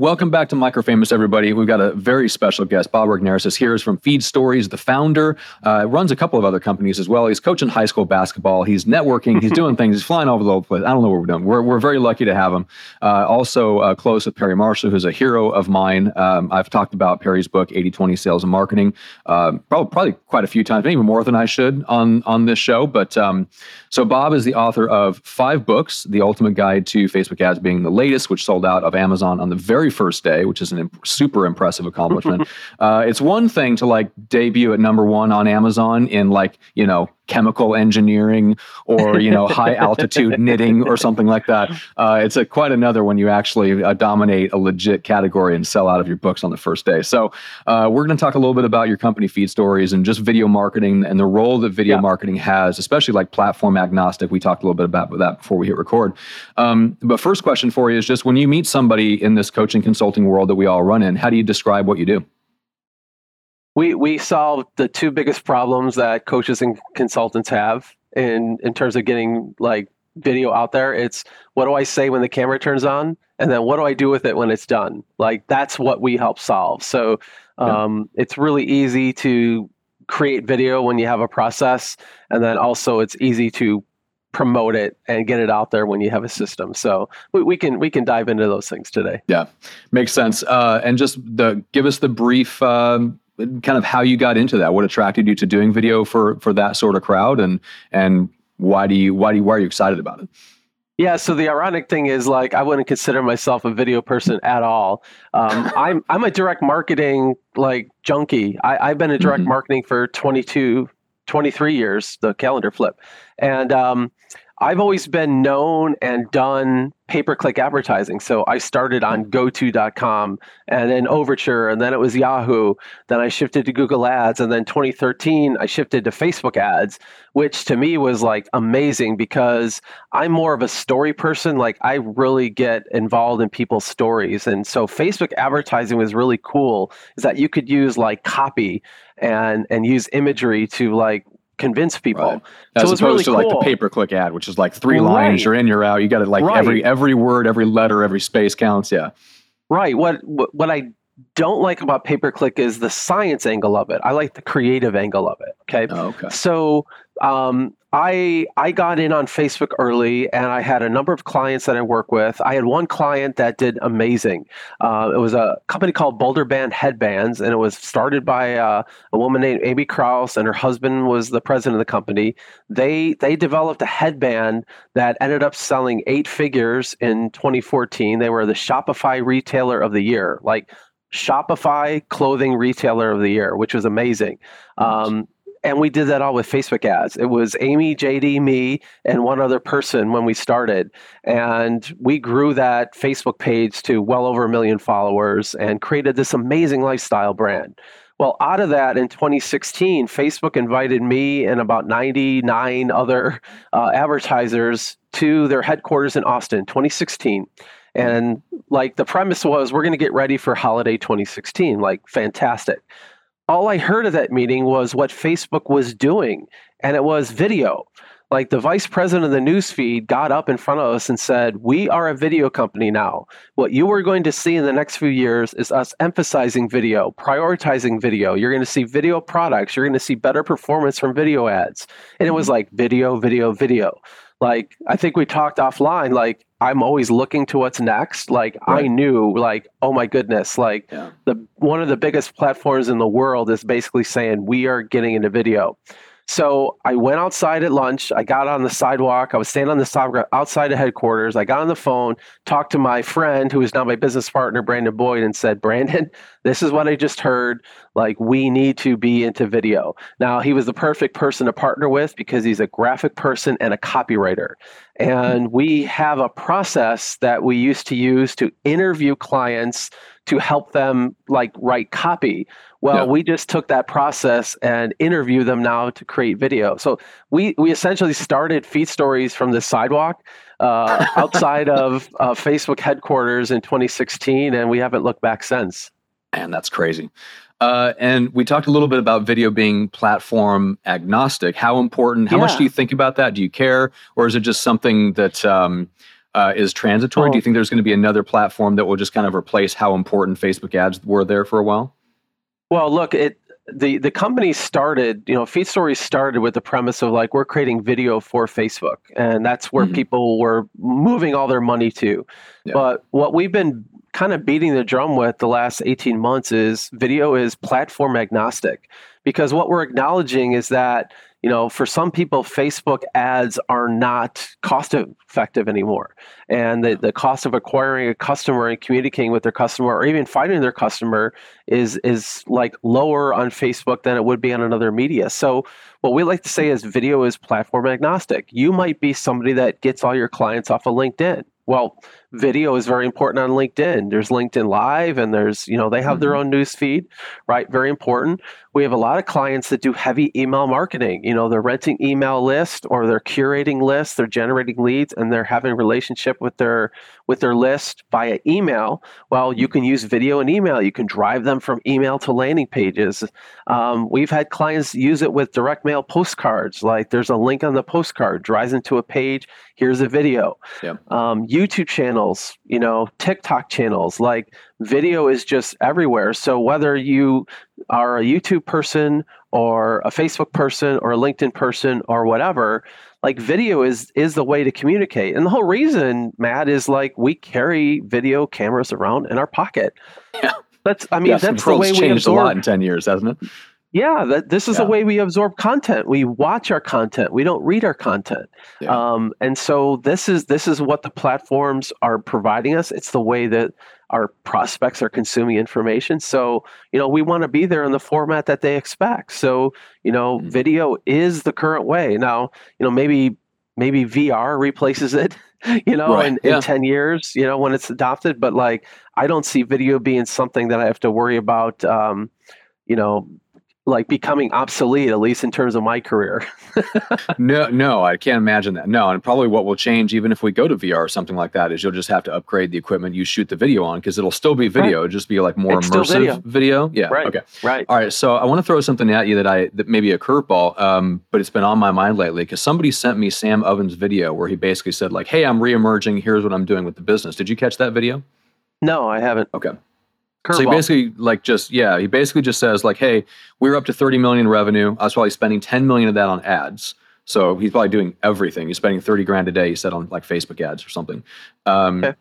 Welcome back to Microfamous, everybody. We've got a very special guest. Bob Regnerus is here. He's from Feed Stories, the founder. Uh, runs a couple of other companies as well. He's coaching high school basketball. He's networking. He's doing things. He's flying all over the place. I don't know what we're doing. We're, we're very lucky to have him. Uh, also uh, close with Perry Marshall, who's a hero of mine. Um, I've talked about Perry's book, 80-20 Sales and Marketing, uh, probably, probably quite a few times, maybe more than I should on, on this show. But um, so Bob is the author of five books, The Ultimate Guide to Facebook Ads being the latest, which sold out of Amazon on the very first day, which is is an imp- super impressive accomplishment. uh, it's one thing to like debut at number one on Amazon in like you know chemical engineering or you know high altitude knitting or something like that. Uh, it's a quite another when you actually uh, dominate a legit category and sell out of your books on the first day. So uh, we're going to talk a little bit about your company feed stories and just video marketing and the role that video yeah. marketing has, especially like platform agnostic. We talked a little bit about that before we hit record. Um, but first question for you is just when you meet somebody in this coaching consulting world that we all run in, how do you describe what you do? We we solved the two biggest problems that coaches and consultants have in in terms of getting like video out there. It's what do i say when the camera turns on? And then what do i do with it when it's done? Like that's what we help solve. So um, yeah. it's really easy to create video when you have a process and then also it's easy to promote it and get it out there when you have a system. So we, we can we can dive into those things today. Yeah makes sense. Uh, and just the give us the brief um, kind of how you got into that. What attracted you to doing video for for that sort of crowd, and and why do you why do you why are you excited about it? Yeah, so the ironic thing is, like, I wouldn't consider myself a video person at all. Um, I'm I'm a direct marketing like junkie. I, have been in direct mm-hmm. marketing for 22, 23 years. The calendar flip, and um, I've always been known and done pay per click advertising. So I started on goto.com and then Overture, and then it was Yahoo. Then I shifted to Google Ads. And then 2013, I shifted to Facebook ads, which to me was like amazing because I'm more of a story person. Like I really get involved in people's stories. And so Facebook advertising was really cool, is that you could use like copy and and use imagery to like convince people. Right. As so opposed really to cool. like the pay per click ad, which is like three right. lines, you're in, you're out. You got to like right. every every word, every letter, every space counts. Yeah. Right. What what I don't like about pay per click is the science angle of it. I like the creative angle of it. Okay. Oh, okay. So um, I I got in on Facebook early, and I had a number of clients that I work with. I had one client that did amazing. Uh, it was a company called Bolder Band Headbands, and it was started by uh, a woman named Amy Kraus, and her husband was the president of the company. They they developed a headband that ended up selling eight figures in 2014. They were the Shopify Retailer of the Year, like Shopify Clothing Retailer of the Year, which was amazing. Um, and we did that all with Facebook ads. It was Amy, JD, me, and one other person when we started. And we grew that Facebook page to well over a million followers and created this amazing lifestyle brand. Well, out of that in 2016, Facebook invited me and about 99 other uh, advertisers to their headquarters in Austin, 2016. And like the premise was, we're going to get ready for holiday 2016. Like, fantastic all I heard of that meeting was what Facebook was doing, and it was video. Like the vice president of the newsfeed got up in front of us and said, We are a video company now. What you are going to see in the next few years is us emphasizing video, prioritizing video. You're going to see video products. You're going to see better performance from video ads. And it was mm-hmm. like video, video, video like i think we talked offline like i'm always looking to what's next like right. i knew like oh my goodness like yeah. the one of the biggest platforms in the world is basically saying we are getting into video so I went outside at lunch. I got on the sidewalk. I was standing on the sidewalk outside of headquarters. I got on the phone, talked to my friend who is now my business partner, Brandon Boyd, and said, Brandon, this is what I just heard. Like, we need to be into video. Now, he was the perfect person to partner with because he's a graphic person and a copywriter. And we have a process that we used to use to interview clients to help them like write copy. Well, yeah. we just took that process and interview them now to create video. So we we essentially started feed stories from the sidewalk uh, outside of uh, Facebook headquarters in 2016, and we haven't looked back since. Man, that's crazy. Uh, and we talked a little bit about video being platform agnostic. How important? How yeah. much do you think about that? Do you care, or is it just something that um, uh, is transitory? Oh. Do you think there's going to be another platform that will just kind of replace how important Facebook ads were there for a while? Well, look, it the the company started, you know, Feed Stories started with the premise of like we're creating video for Facebook, and that's where mm-hmm. people were moving all their money to. Yeah. But what we've been kind of beating the drum with the last 18 months is video is platform agnostic because what we're acknowledging is that you know, for some people, Facebook ads are not cost effective anymore. And the, the cost of acquiring a customer and communicating with their customer or even finding their customer is is like lower on Facebook than it would be on another media. So what we like to say is video is platform agnostic. You might be somebody that gets all your clients off of LinkedIn. Well, video is very important on LinkedIn. There's LinkedIn Live and there's, you know, they have mm-hmm. their own news feed, right? Very important. We have a lot of clients that do heavy email marketing. You know, they're renting email list or they're curating lists, they're generating leads and they're having relationship with their with their list via email. Well, you can use video and email. You can drive them from email to landing pages. Um, we've had clients use it with direct mail postcards. Like there's a link on the postcard, drives into a page, here's a video. Yep. Um, YouTube channels, you know, TikTok channels, like video is just everywhere. So whether you are a YouTube person or a Facebook person or a LinkedIn person or whatever, like video is is the way to communicate. And the whole reason, Matt, is like we carry video cameras around in our pocket. Yeah. That's I mean, that's the, way we changed absorb. a lot in 10 years, hasn't it? Yeah, that, this is yeah. the way we absorb content. We watch our content. We don't read our content. Yeah. Um, and so this is this is what the platforms are providing us. It's the way that our prospects are consuming information. So you know we want to be there in the format that they expect. So you know mm-hmm. video is the current way. Now you know maybe maybe VR replaces it. You know, right. in, yeah. in ten years, you know when it's adopted. But like I don't see video being something that I have to worry about. Um, you know like becoming obsolete at least in terms of my career. No no i can't imagine that. No and probably what will change even if we go to vr or something like that is you'll just have to upgrade the equipment you shoot the video on because it'll still be video right. it'll just be like more it's immersive video. video. yeah right okay. right. All right so i want to throw something at you that i that maybe a curveball um, but it's been on my mind lately because somebody sent me sam ovens video where he basically said like hey i'm reemerging here's what i'm doing with the business. Did you catch that video? No i haven't. Okay so he basically like just yeah, he basically just says like, hey, we are up to 30 million in revenue. I was probably spending 10 million of that on ads. So he's probably doing everything. He's spending 30 grand a day, he said on like Facebook ads or something. Um, okay.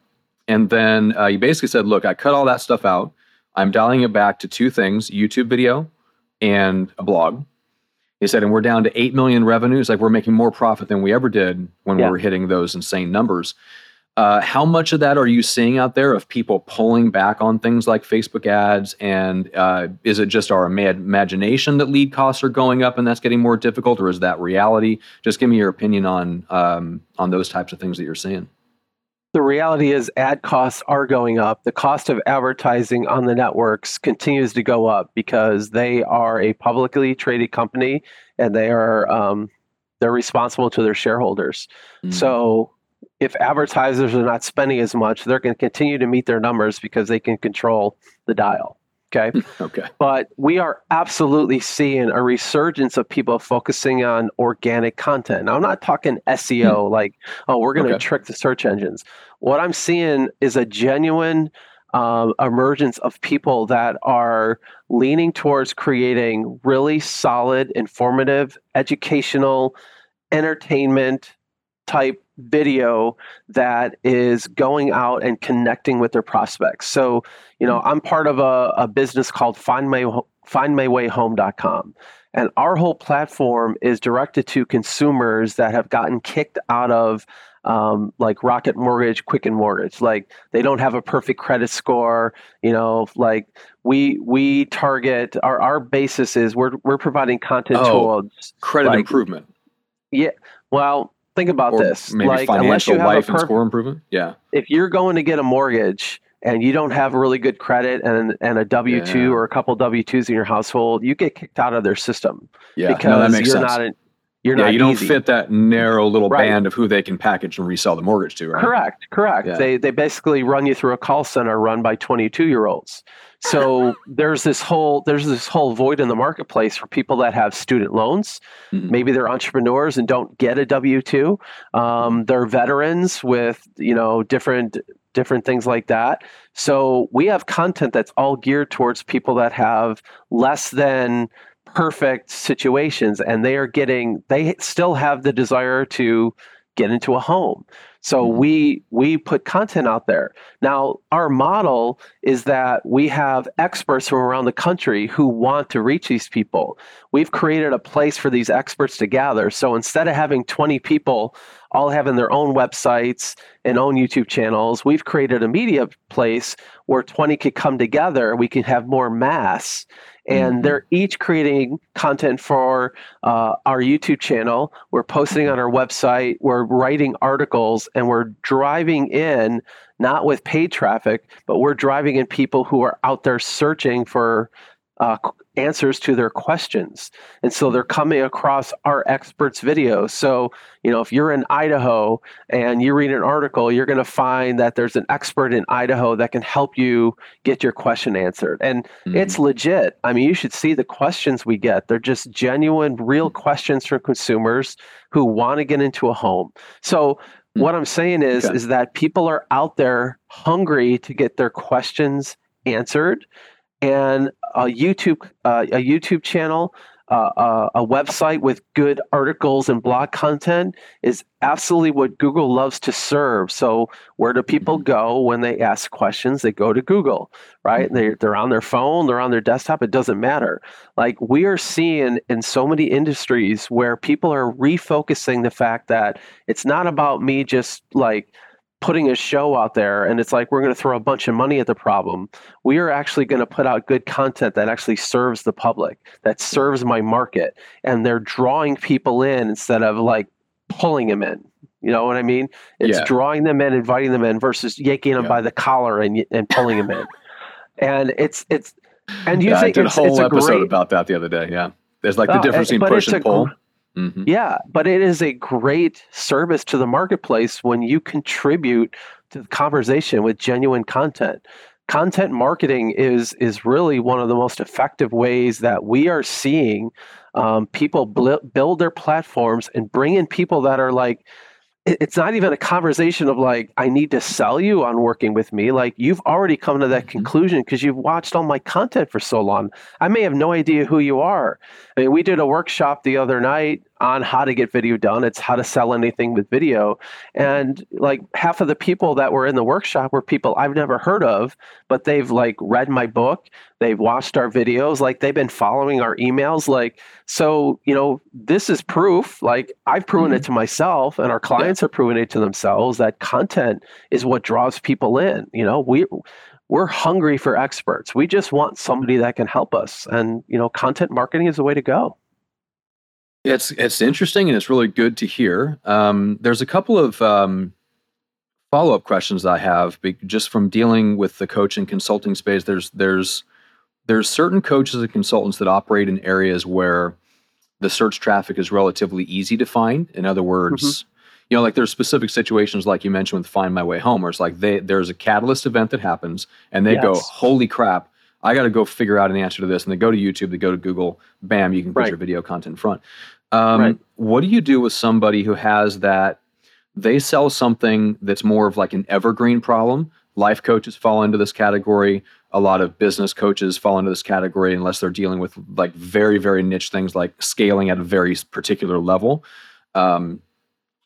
And then uh, he basically said, look, I cut all that stuff out. I'm dialing it back to two things YouTube video and a blog. He said, and we're down to 8 million revenues. Like we're making more profit than we ever did when yeah. we were hitting those insane numbers. Uh, how much of that are you seeing out there of people pulling back on things like Facebook ads? And uh, is it just our imagination that lead costs are going up and that's getting more difficult, or is that reality? Just give me your opinion on um, on those types of things that you're seeing. The reality is, ad costs are going up. The cost of advertising on the networks continues to go up because they are a publicly traded company and they are um, they're responsible to their shareholders. Mm-hmm. So if advertisers are not spending as much, they're going to continue to meet their numbers because they can control the dial. Okay. okay. But we are absolutely seeing a resurgence of people focusing on organic content. Now, I'm not talking SEO, hmm. like, oh, we're going to okay. trick the search engines. What I'm seeing is a genuine um, emergence of people that are leaning towards creating really solid, informative, educational, entertainment type video that is going out and connecting with their prospects. So, you know, I'm part of a, a business called Find My findmywayhome.com. And our whole platform is directed to consumers that have gotten kicked out of um, like Rocket Mortgage, Quicken Mortgage. Like they don't have a perfect credit score. You know, like we we target our our basis is we're we're providing content oh, towards credit like, improvement. Yeah. Well, think about or this. Maybe like, financial unless you life and score improvement. Yeah. If you're going to get a mortgage and you don't have really good credit and and a W two yeah. or a couple W twos in your household, you get kicked out of their system. Yeah, because no, that makes you're sense. not in, you're yeah, not you don't easy. fit that narrow little right. band of who they can package and resell the mortgage to, right? Correct, correct. Yeah. They they basically run you through a call center run by 22 year olds. So there's this whole there's this whole void in the marketplace for people that have student loans. Mm-hmm. Maybe they're entrepreneurs and don't get a W two. Um, they're veterans with you know different different things like that. So we have content that's all geared towards people that have less than perfect situations and they are getting they still have the desire to get into a home so mm-hmm. we we put content out there now our model is that we have experts from around the country who want to reach these people we've created a place for these experts to gather so instead of having 20 people all having their own websites and own youtube channels we've created a media place where 20 could come together we can have more mass and mm-hmm. they're each creating content for uh, our YouTube channel. We're posting on our website. We're writing articles, and we're driving in not with paid traffic, but we're driving in people who are out there searching for uh, answers to their questions. And so they're coming across our experts' videos. So, you know, if you're in Idaho and you read an article, you're going to find that there's an expert in Idaho that can help you get your question answered. And mm-hmm. it's legit. I mean, you should see the questions we get. They're just genuine, real questions from consumers who want to get into a home. So. What I'm saying is okay. is that people are out there hungry to get their questions answered and a YouTube uh, a YouTube channel, uh, uh, a website with good articles and blog content is absolutely what Google loves to serve. So where do people go when they ask questions? They go to Google, right? Mm-hmm. They they're on their phone, they're on their desktop. It doesn't matter. Like we are seeing in so many industries where people are refocusing the fact that it's not about me just like putting a show out there and it's like we're going to throw a bunch of money at the problem. We are actually going to put out good content that actually serves the public, that serves my market, and they're drawing people in instead of like pulling them in. You know what I mean? It's yeah. drawing them in, inviting them in versus yanking them yeah. by the collar and and pulling them in. And it's it's and you yeah, think I did a whole episode great, about that the other day. Yeah, there's like the oh, difference between push and pull. Mm-hmm. Yeah, but it is a great service to the marketplace when you contribute to the conversation with genuine content. Content marketing is is really one of the most effective ways that we are seeing um, people bl- build their platforms and bring in people that are like it's not even a conversation of like i need to sell you on working with me like you've already come to that mm-hmm. conclusion because you've watched all my content for so long i may have no idea who you are i mean we did a workshop the other night on how to get video done. It's how to sell anything with video. And like half of the people that were in the workshop were people I've never heard of, but they've like read my book, they've watched our videos, like they've been following our emails. Like, so, you know, this is proof. Like I've proven mm-hmm. it to myself and our clients yeah. are proving it to themselves that content is what draws people in. You know, we we're hungry for experts. We just want somebody that can help us. And, you know, content marketing is the way to go. It's it's interesting and it's really good to hear. Um, there's a couple of um, follow up questions I have just from dealing with the coaching consulting space. There's there's there's certain coaches and consultants that operate in areas where the search traffic is relatively easy to find. In other words, mm-hmm. you know, like there's specific situations like you mentioned with Find My Way Home, where it's like they there's a catalyst event that happens and they yes. go, Holy crap, I got to go figure out an answer to this. And they go to YouTube, they go to Google, bam, you can put right. your video content in front. Um, right. What do you do with somebody who has that? They sell something that's more of like an evergreen problem. Life coaches fall into this category. A lot of business coaches fall into this category unless they're dealing with like very, very niche things like scaling at a very particular level. Um,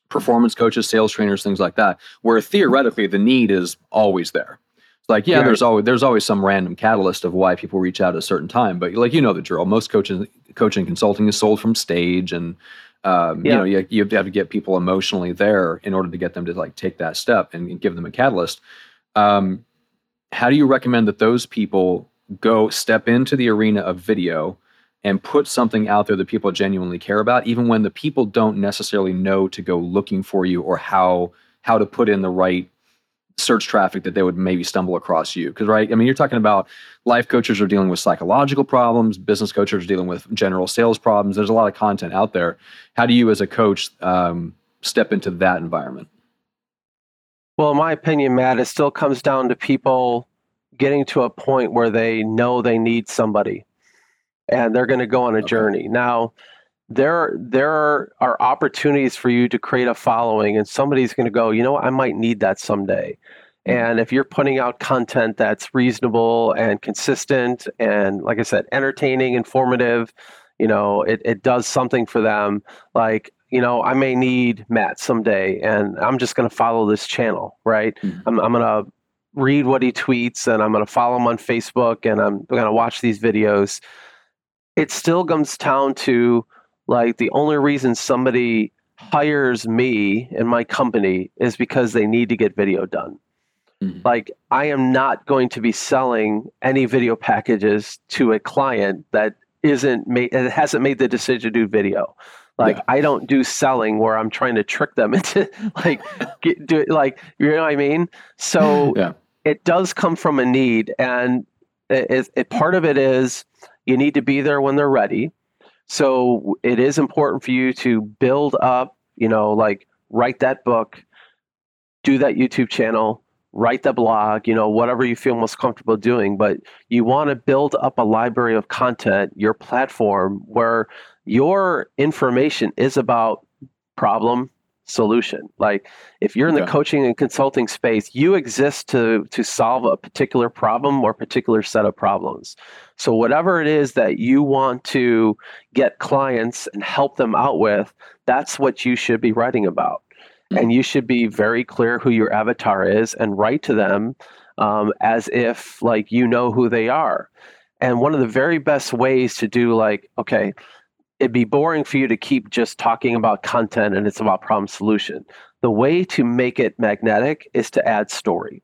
performance coaches, sales trainers, things like that, where theoretically the need is always there. Like, yeah, there's always there's always some random catalyst of why people reach out at a certain time, but like you know the drill. Most coaching coaching consulting is sold from stage and um, yeah. you know you, you have to get people emotionally there in order to get them to like take that step and, and give them a catalyst um, how do you recommend that those people go step into the arena of video and put something out there that people genuinely care about even when the people don't necessarily know to go looking for you or how how to put in the right search traffic that they would maybe stumble across you. Because right i mean you're talking about life coaches are dealing with psychological problems business coaches are dealing with general sales problems. There's a lot of content out there. How do you as a coach um, step into that environment? Well in my opinion matt it still comes down to people getting to a point where they know they need somebody and they're going to go on a okay. journey. Now there there are opportunities for you to create a following and somebody's going to go you know i might need that someday mm-hmm. and if you're putting out content that's reasonable and consistent and like i said entertaining informative you know it, it does something for them like you know i may need matt someday and i'm just going to follow this channel right mm-hmm. i'm, I'm going to read what he tweets and i'm going to follow him on facebook and i'm going to watch these videos it still comes down to like the only reason somebody hires me in my company is because they need to get video done. Mm-hmm. Like I am not going to be selling any video packages to a client that isn't made it hasn't made the decision to do video. Like yeah. I don't do selling where I'm trying to trick them into like get, do it like you know what I mean. So yeah. it does come from a need, and it, it, part of it is you need to be there when they're ready. So it is important for you to build up, you know, like write that book, do that YouTube channel, write the blog, you know, whatever you feel most comfortable doing. But you want to build up a library of content, your platform where your information is about problem, solution. Like if you're in the coaching and consulting space, you exist to to solve a particular problem or particular set of problems. So whatever it is that you want to get clients and help them out with, that's what you should be writing about. Mm-hmm. And you should be very clear who your avatar is and write to them um, as if like you know who they are. And one of the very best ways to do like, okay, it'd be boring for you to keep just talking about content and it's about problem solution. The way to make it magnetic is to add story.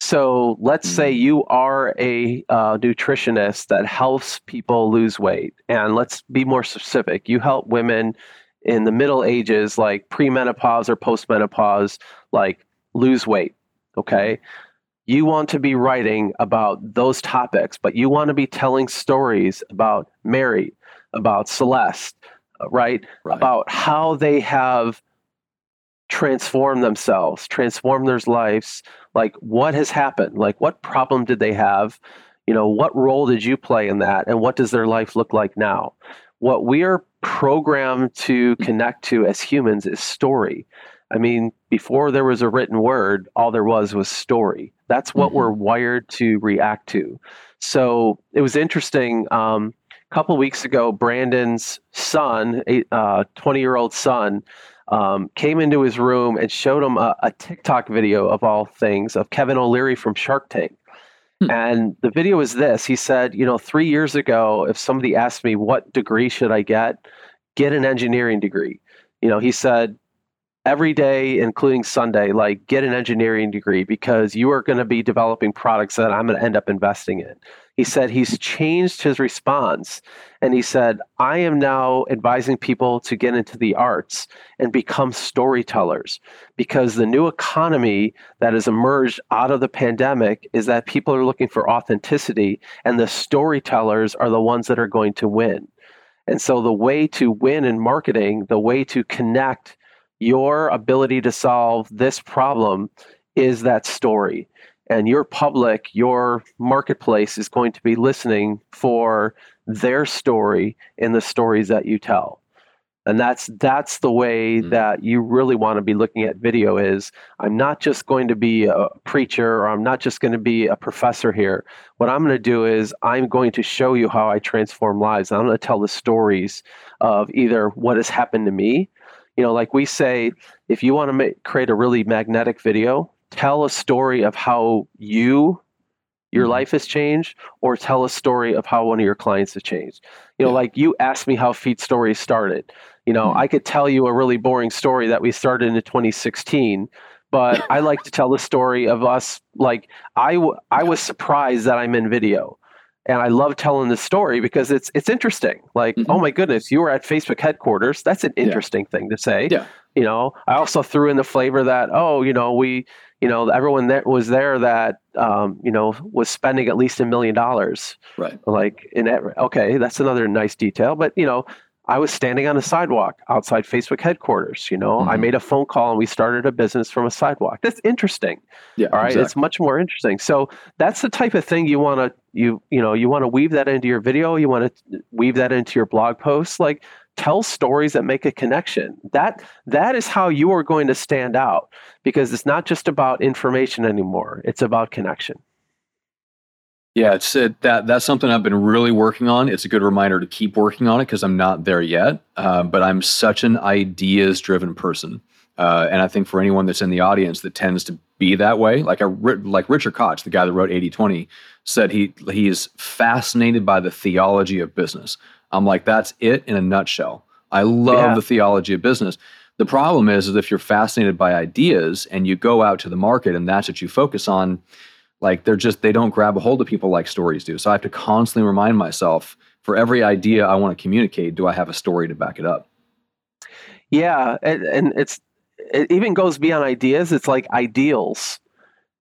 So let's say mm. you are a uh, nutritionist that helps people lose weight. And let's be more specific. You help women in the middle ages, like premenopause or postmenopause, like lose weight. Okay. You want to be writing about those topics, but you want to be telling stories about Mary, about Celeste, uh, right? right? About how they have transformed themselves, transformed their lives. Like, what has happened? Like, what problem did they have? You know, what role did you play in that? And what does their life look like now? What we are programmed to connect to as humans is story. I mean, before there was a written word, all there was was story. That's what mm-hmm. we're wired to react to. So it was interesting. Um, couple weeks ago, Brandon's son, a 20 uh, year old son, um, came into his room and showed him a, a, TikTok video of all things of Kevin O'Leary from Shark Tank. Hmm. And the video is this he said, You know, three years ago, if somebody asked me, What degree should I get? Get an engineering degree. You know, he said, every day, including Sunday, like get an engineering degree because you are going to be developing products that I'm going to end up investing in. He said he's changed his response and he said, I am now advising people to get into the arts and become storytellers because the new economy that has emerged out of the pandemic is that people are looking for authenticity and the storytellers are the ones that are going to win. And so the way to win in marketing, the way to connect your ability to solve this problem is that story. And your public, your marketplace is going to be listening for their story in the stories that you tell. And that's that's the way mm-hmm. that you really want to be looking at video is I'm not just going to be a preacher or I'm not just going to be a professor here. What I'm going to do is I'm going to show you how I transform lives. I'm going to tell the stories of either what has happened to me you know like we say if you want to make, create a really magnetic video tell a story of how you your mm-hmm. life has changed or tell a story of how one of your clients has changed you know yeah. like you asked me how feed stories started you know mm-hmm. i could tell you a really boring story that we started in 2016 but i like to tell the story of us like I, w- I was surprised that i'm in video and I love telling this story because it's it's interesting. Like, mm-hmm. oh my goodness, you were at Facebook headquarters. That's an interesting yeah. thing to say. Yeah. You know, I also threw in the flavor that oh, you know, we you know, everyone that was there that um, you know was spending at least a million dollars. Right. Like in every, okay, that's another nice detail. But you know, I was standing on a sidewalk outside Facebook headquarters. You know, mm-hmm. I made a phone call and we started a business from a sidewalk. That's interesting. Yeah. All right. Exactly. It's much more interesting. So that's the type of thing you want to you you know you want to weave that into your video. You want to weave that into your blog posts. Like tell stories that make a connection. That that is how you are going to stand out because it's not just about information anymore. It's about connection. Yeah, it's it, that that's something I've been really working on. It's a good reminder to keep working on it because I'm not there yet. Uh, but I'm such an ideas driven person, uh, and I think for anyone that's in the audience that tends to be that way, like a like Richard Koch, the guy that wrote 80-20, said he he is fascinated by the theology of business. I'm like, that's it in a nutshell. I love yeah. the theology of business. The problem is, is if you're fascinated by ideas and you go out to the market and that's what you focus on like they're just they don't grab a hold of people like stories do so i have to constantly remind myself for every idea i want to communicate do i have a story to back it up yeah and, and it's it even goes beyond ideas it's like ideals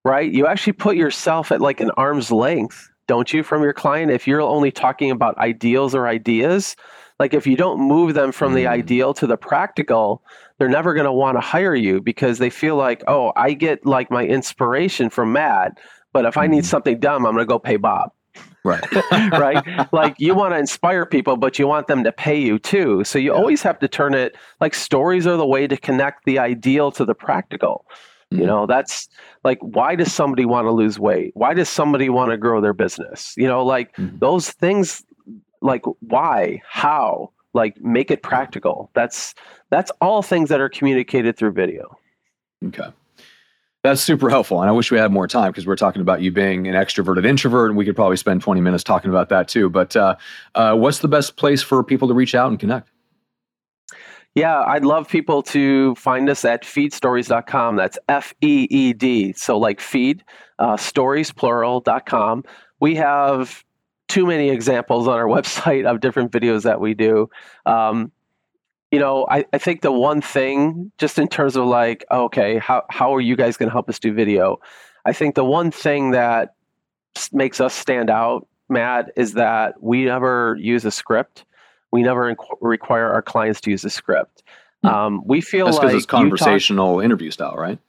right you actually put yourself at like an arm's length don't you from your client if you're only talking about ideals or ideas like if you don't move them from mm. the ideal to the practical they're never going to want to hire you because they feel like oh i get like my inspiration from matt but if I need mm-hmm. something dumb, I'm going to go pay Bob. Right. right. Like you want to inspire people, but you want them to pay you too. So you yeah. always have to turn it like stories are the way to connect the ideal to the practical. Mm-hmm. You know, that's like, why does somebody want to lose weight? Why does somebody want to grow their business? You know, like mm-hmm. those things, like why, how, like make it practical. That's, that's all things that are communicated through video. Okay. That's super helpful. And I wish we had more time because we're talking about you being an extroverted introvert, and we could probably spend 20 minutes talking about that too. But uh, uh, what's the best place for people to reach out and connect? Yeah, I'd love people to find us at feedstories.com. That's F E E D. So, like feed, uh, stories, plural.com. We have too many examples on our website of different videos that we do. Um, you know, I, I think the one thing, just in terms of like, okay, how, how are you guys going to help us do video? I think the one thing that makes us stand out, Matt, is that we never use a script. We never inqu- require our clients to use a script. Hmm. Um, we feel That's like it's conversational talk, interview style, right?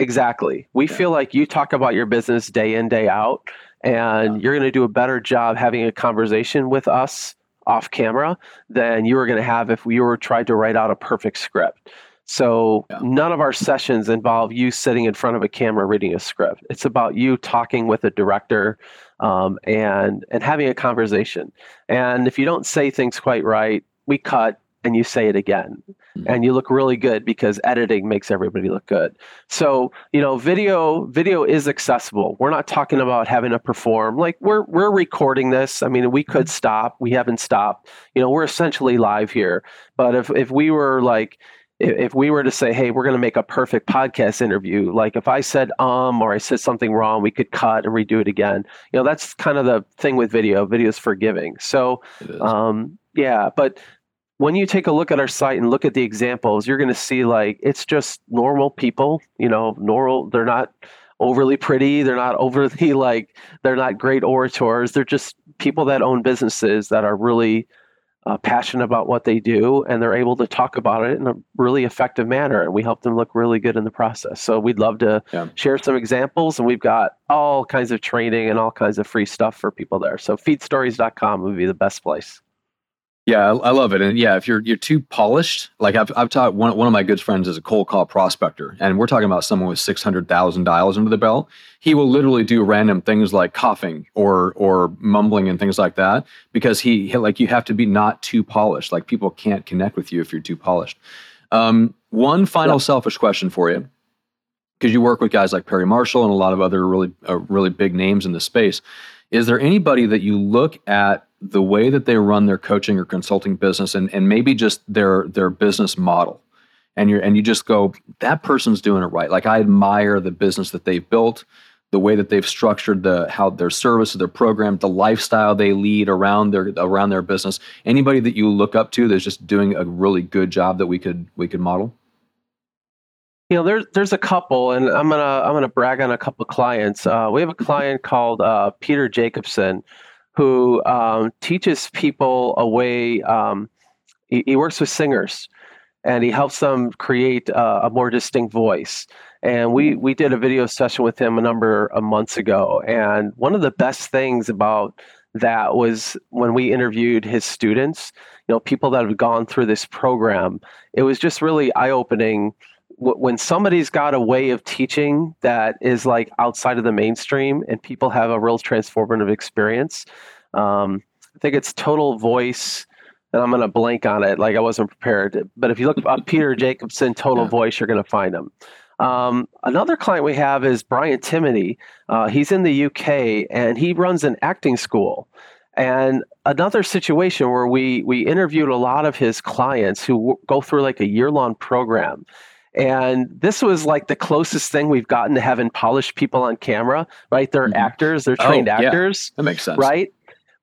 Exactly. We yeah. feel like you talk about your business day in, day out, and yeah. you're going to do a better job having a conversation with us off camera than you were going to have if we were trying to write out a perfect script. So yeah. none of our sessions involve you sitting in front of a camera reading a script. It's about you talking with a director um, and and having a conversation. And if you don't say things quite right, we cut and you say it again. Mm-hmm. and you look really good because editing makes everybody look good. So you know video video is accessible. We're not talking about having to perform. Like we're we're recording this. I mean we could mm-hmm. stop. We haven't stopped. You know we're essentially live here. But if if we were like if we were to say, hey, we're going to make a perfect podcast interview, like if I said um or I said something wrong, we could cut and redo it again. You know, that's kind of the thing with video. Video is forgiving. So, um, yeah, but when you take a look at our site and look at the examples, you're going to see like it's just normal people, you know, normal. They're not overly pretty. They're not overly like, they're not great orators. They're just people that own businesses that are really uh, passionate about what they do and they're able to talk about it in a really effective manner. And we help them look really good in the process. So we'd love to yeah. share some examples. And we've got all kinds of training and all kinds of free stuff for people there. So feedstories.com would be the best place. Yeah, I, love it. And yeah, if you're you're too polished, like I've I've taught one one of my good friends is a cold call prospector, and we're talking about someone with six hundred thousand dials under the belt. He will literally do random things like coughing or or mumbling and things like that because he, like you have to be not too polished. Like people can't connect with you if you're too polished. Um, one final selfish question for you, because you work with guys like Perry Marshall and a lot of other really uh, really big names in the space. Is there anybody that you look at the way that they run their coaching or consulting business and, and maybe just their their business model. And you and you just go that person's doing it right. Like i admire the business that they've built the way that they've structured the how their service their program the lifestyle they lead around their around their business. Anybody that you look up to that's just doing a really good job that we could we could model? You know, there's there's a couple, and I'm gonna I'm gonna brag on a couple clients. Uh, we have a client called uh, Peter Jacobson, who um, teaches people a way. Um, he, he, works with singers, and he helps them create uh, a more distinct voice. And we we did a video session with him a number of months ago. And one of the best things about that was when we interviewed his students, you know, people that have gone through this program. It was just really eye opening when somebody's got a way of teaching that is like outside of the mainstream and people have a real transformative experience um, i think it's total voice and i'm going to blank on it like i wasn't prepared but if you look up peter jacobson total yeah. voice you're going to find him. Um, another client we have is brian timoney. Uh, he's in the uk and he runs an acting school. And another situation where we we interviewed a lot of his clients who w- go through like a year long program and this was like the closest thing we've gotten to having polished people on camera, right? They're mm-hmm. actors, they're trained oh, actors. Yeah. That makes sense. Right?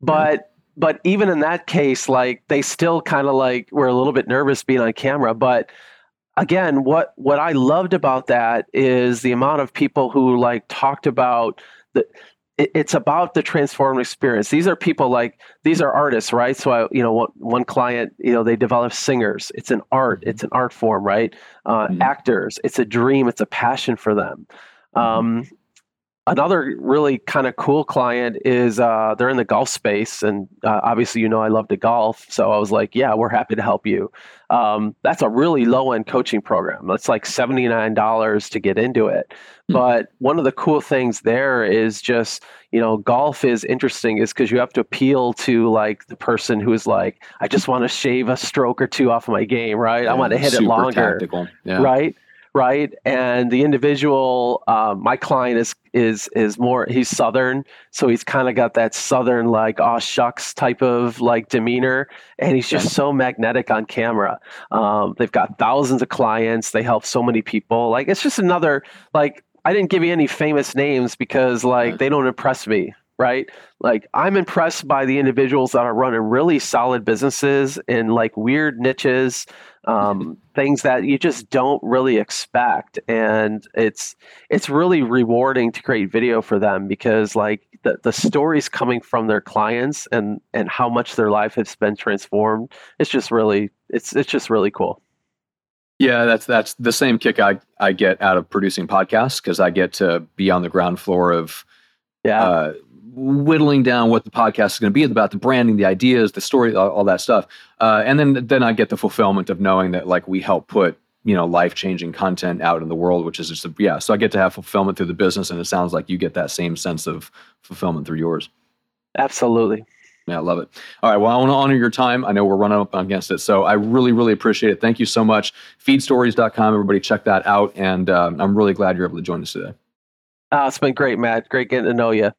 But yeah. but even in that case, like they still kind of like were a little bit nervous being on camera. But again, what what I loved about that is the amount of people who like talked about the it's about the transformative experience. These are people like these are artists, right? So I, you know, one, one client, you know, they develop singers. It's an art. Mm-hmm. It's an art form, right? Uh, mm-hmm. Actors. It's a dream. It's a passion for them. Mm-hmm. Um, another really kind of cool client is uh, they're in the golf space and uh, obviously you know i love to golf so i was like yeah we're happy to help you. Um, that's a really low end coaching program. That's like $79 to get into it. Mm-hmm. but one of the cool things there is just you know golf is interesting is because you have to appeal to like the person who is like i just want to shave a stroke or two off of my game right? Yeah, i want to hit it longer. yeah. right right? And the individual, um, my client is is is more he's southern, so he's kind of got that southern like aw shucks type of like demeanor, and he's just so magnetic on camera. Um, they've got thousands of clients. They help so many people. Like it's just another like I didn't give you any famous names because like they don't impress me, right? Like I'm impressed by the individuals that are running really solid businesses in like weird niches, um, things that you just don't really expect, and it's it's really rewarding to create video for them because like the the stories coming from their clients and and how much their life has been transformed. It's just really it's it's just really cool. Yeah, that's that's the same kick I I get out of producing podcasts because I get to be on the ground floor of yeah. Uh, whittling down what the podcast is going to be about the branding the ideas the story all, all that stuff uh, and then then i get the fulfillment of knowing that like we help put you know life changing content out in the world which is just a, yeah so i get to have fulfillment through the business and it sounds like you get that same sense of fulfillment through yours absolutely yeah, I love it. All right. Well, I want to honor your time. I know we're running up against it. So I really, really appreciate it. Thank you so much. Feedstories.com. Everybody check that out. And um, I'm really glad you're able to join us today. Uh, it's been great, Matt. Great getting to know you.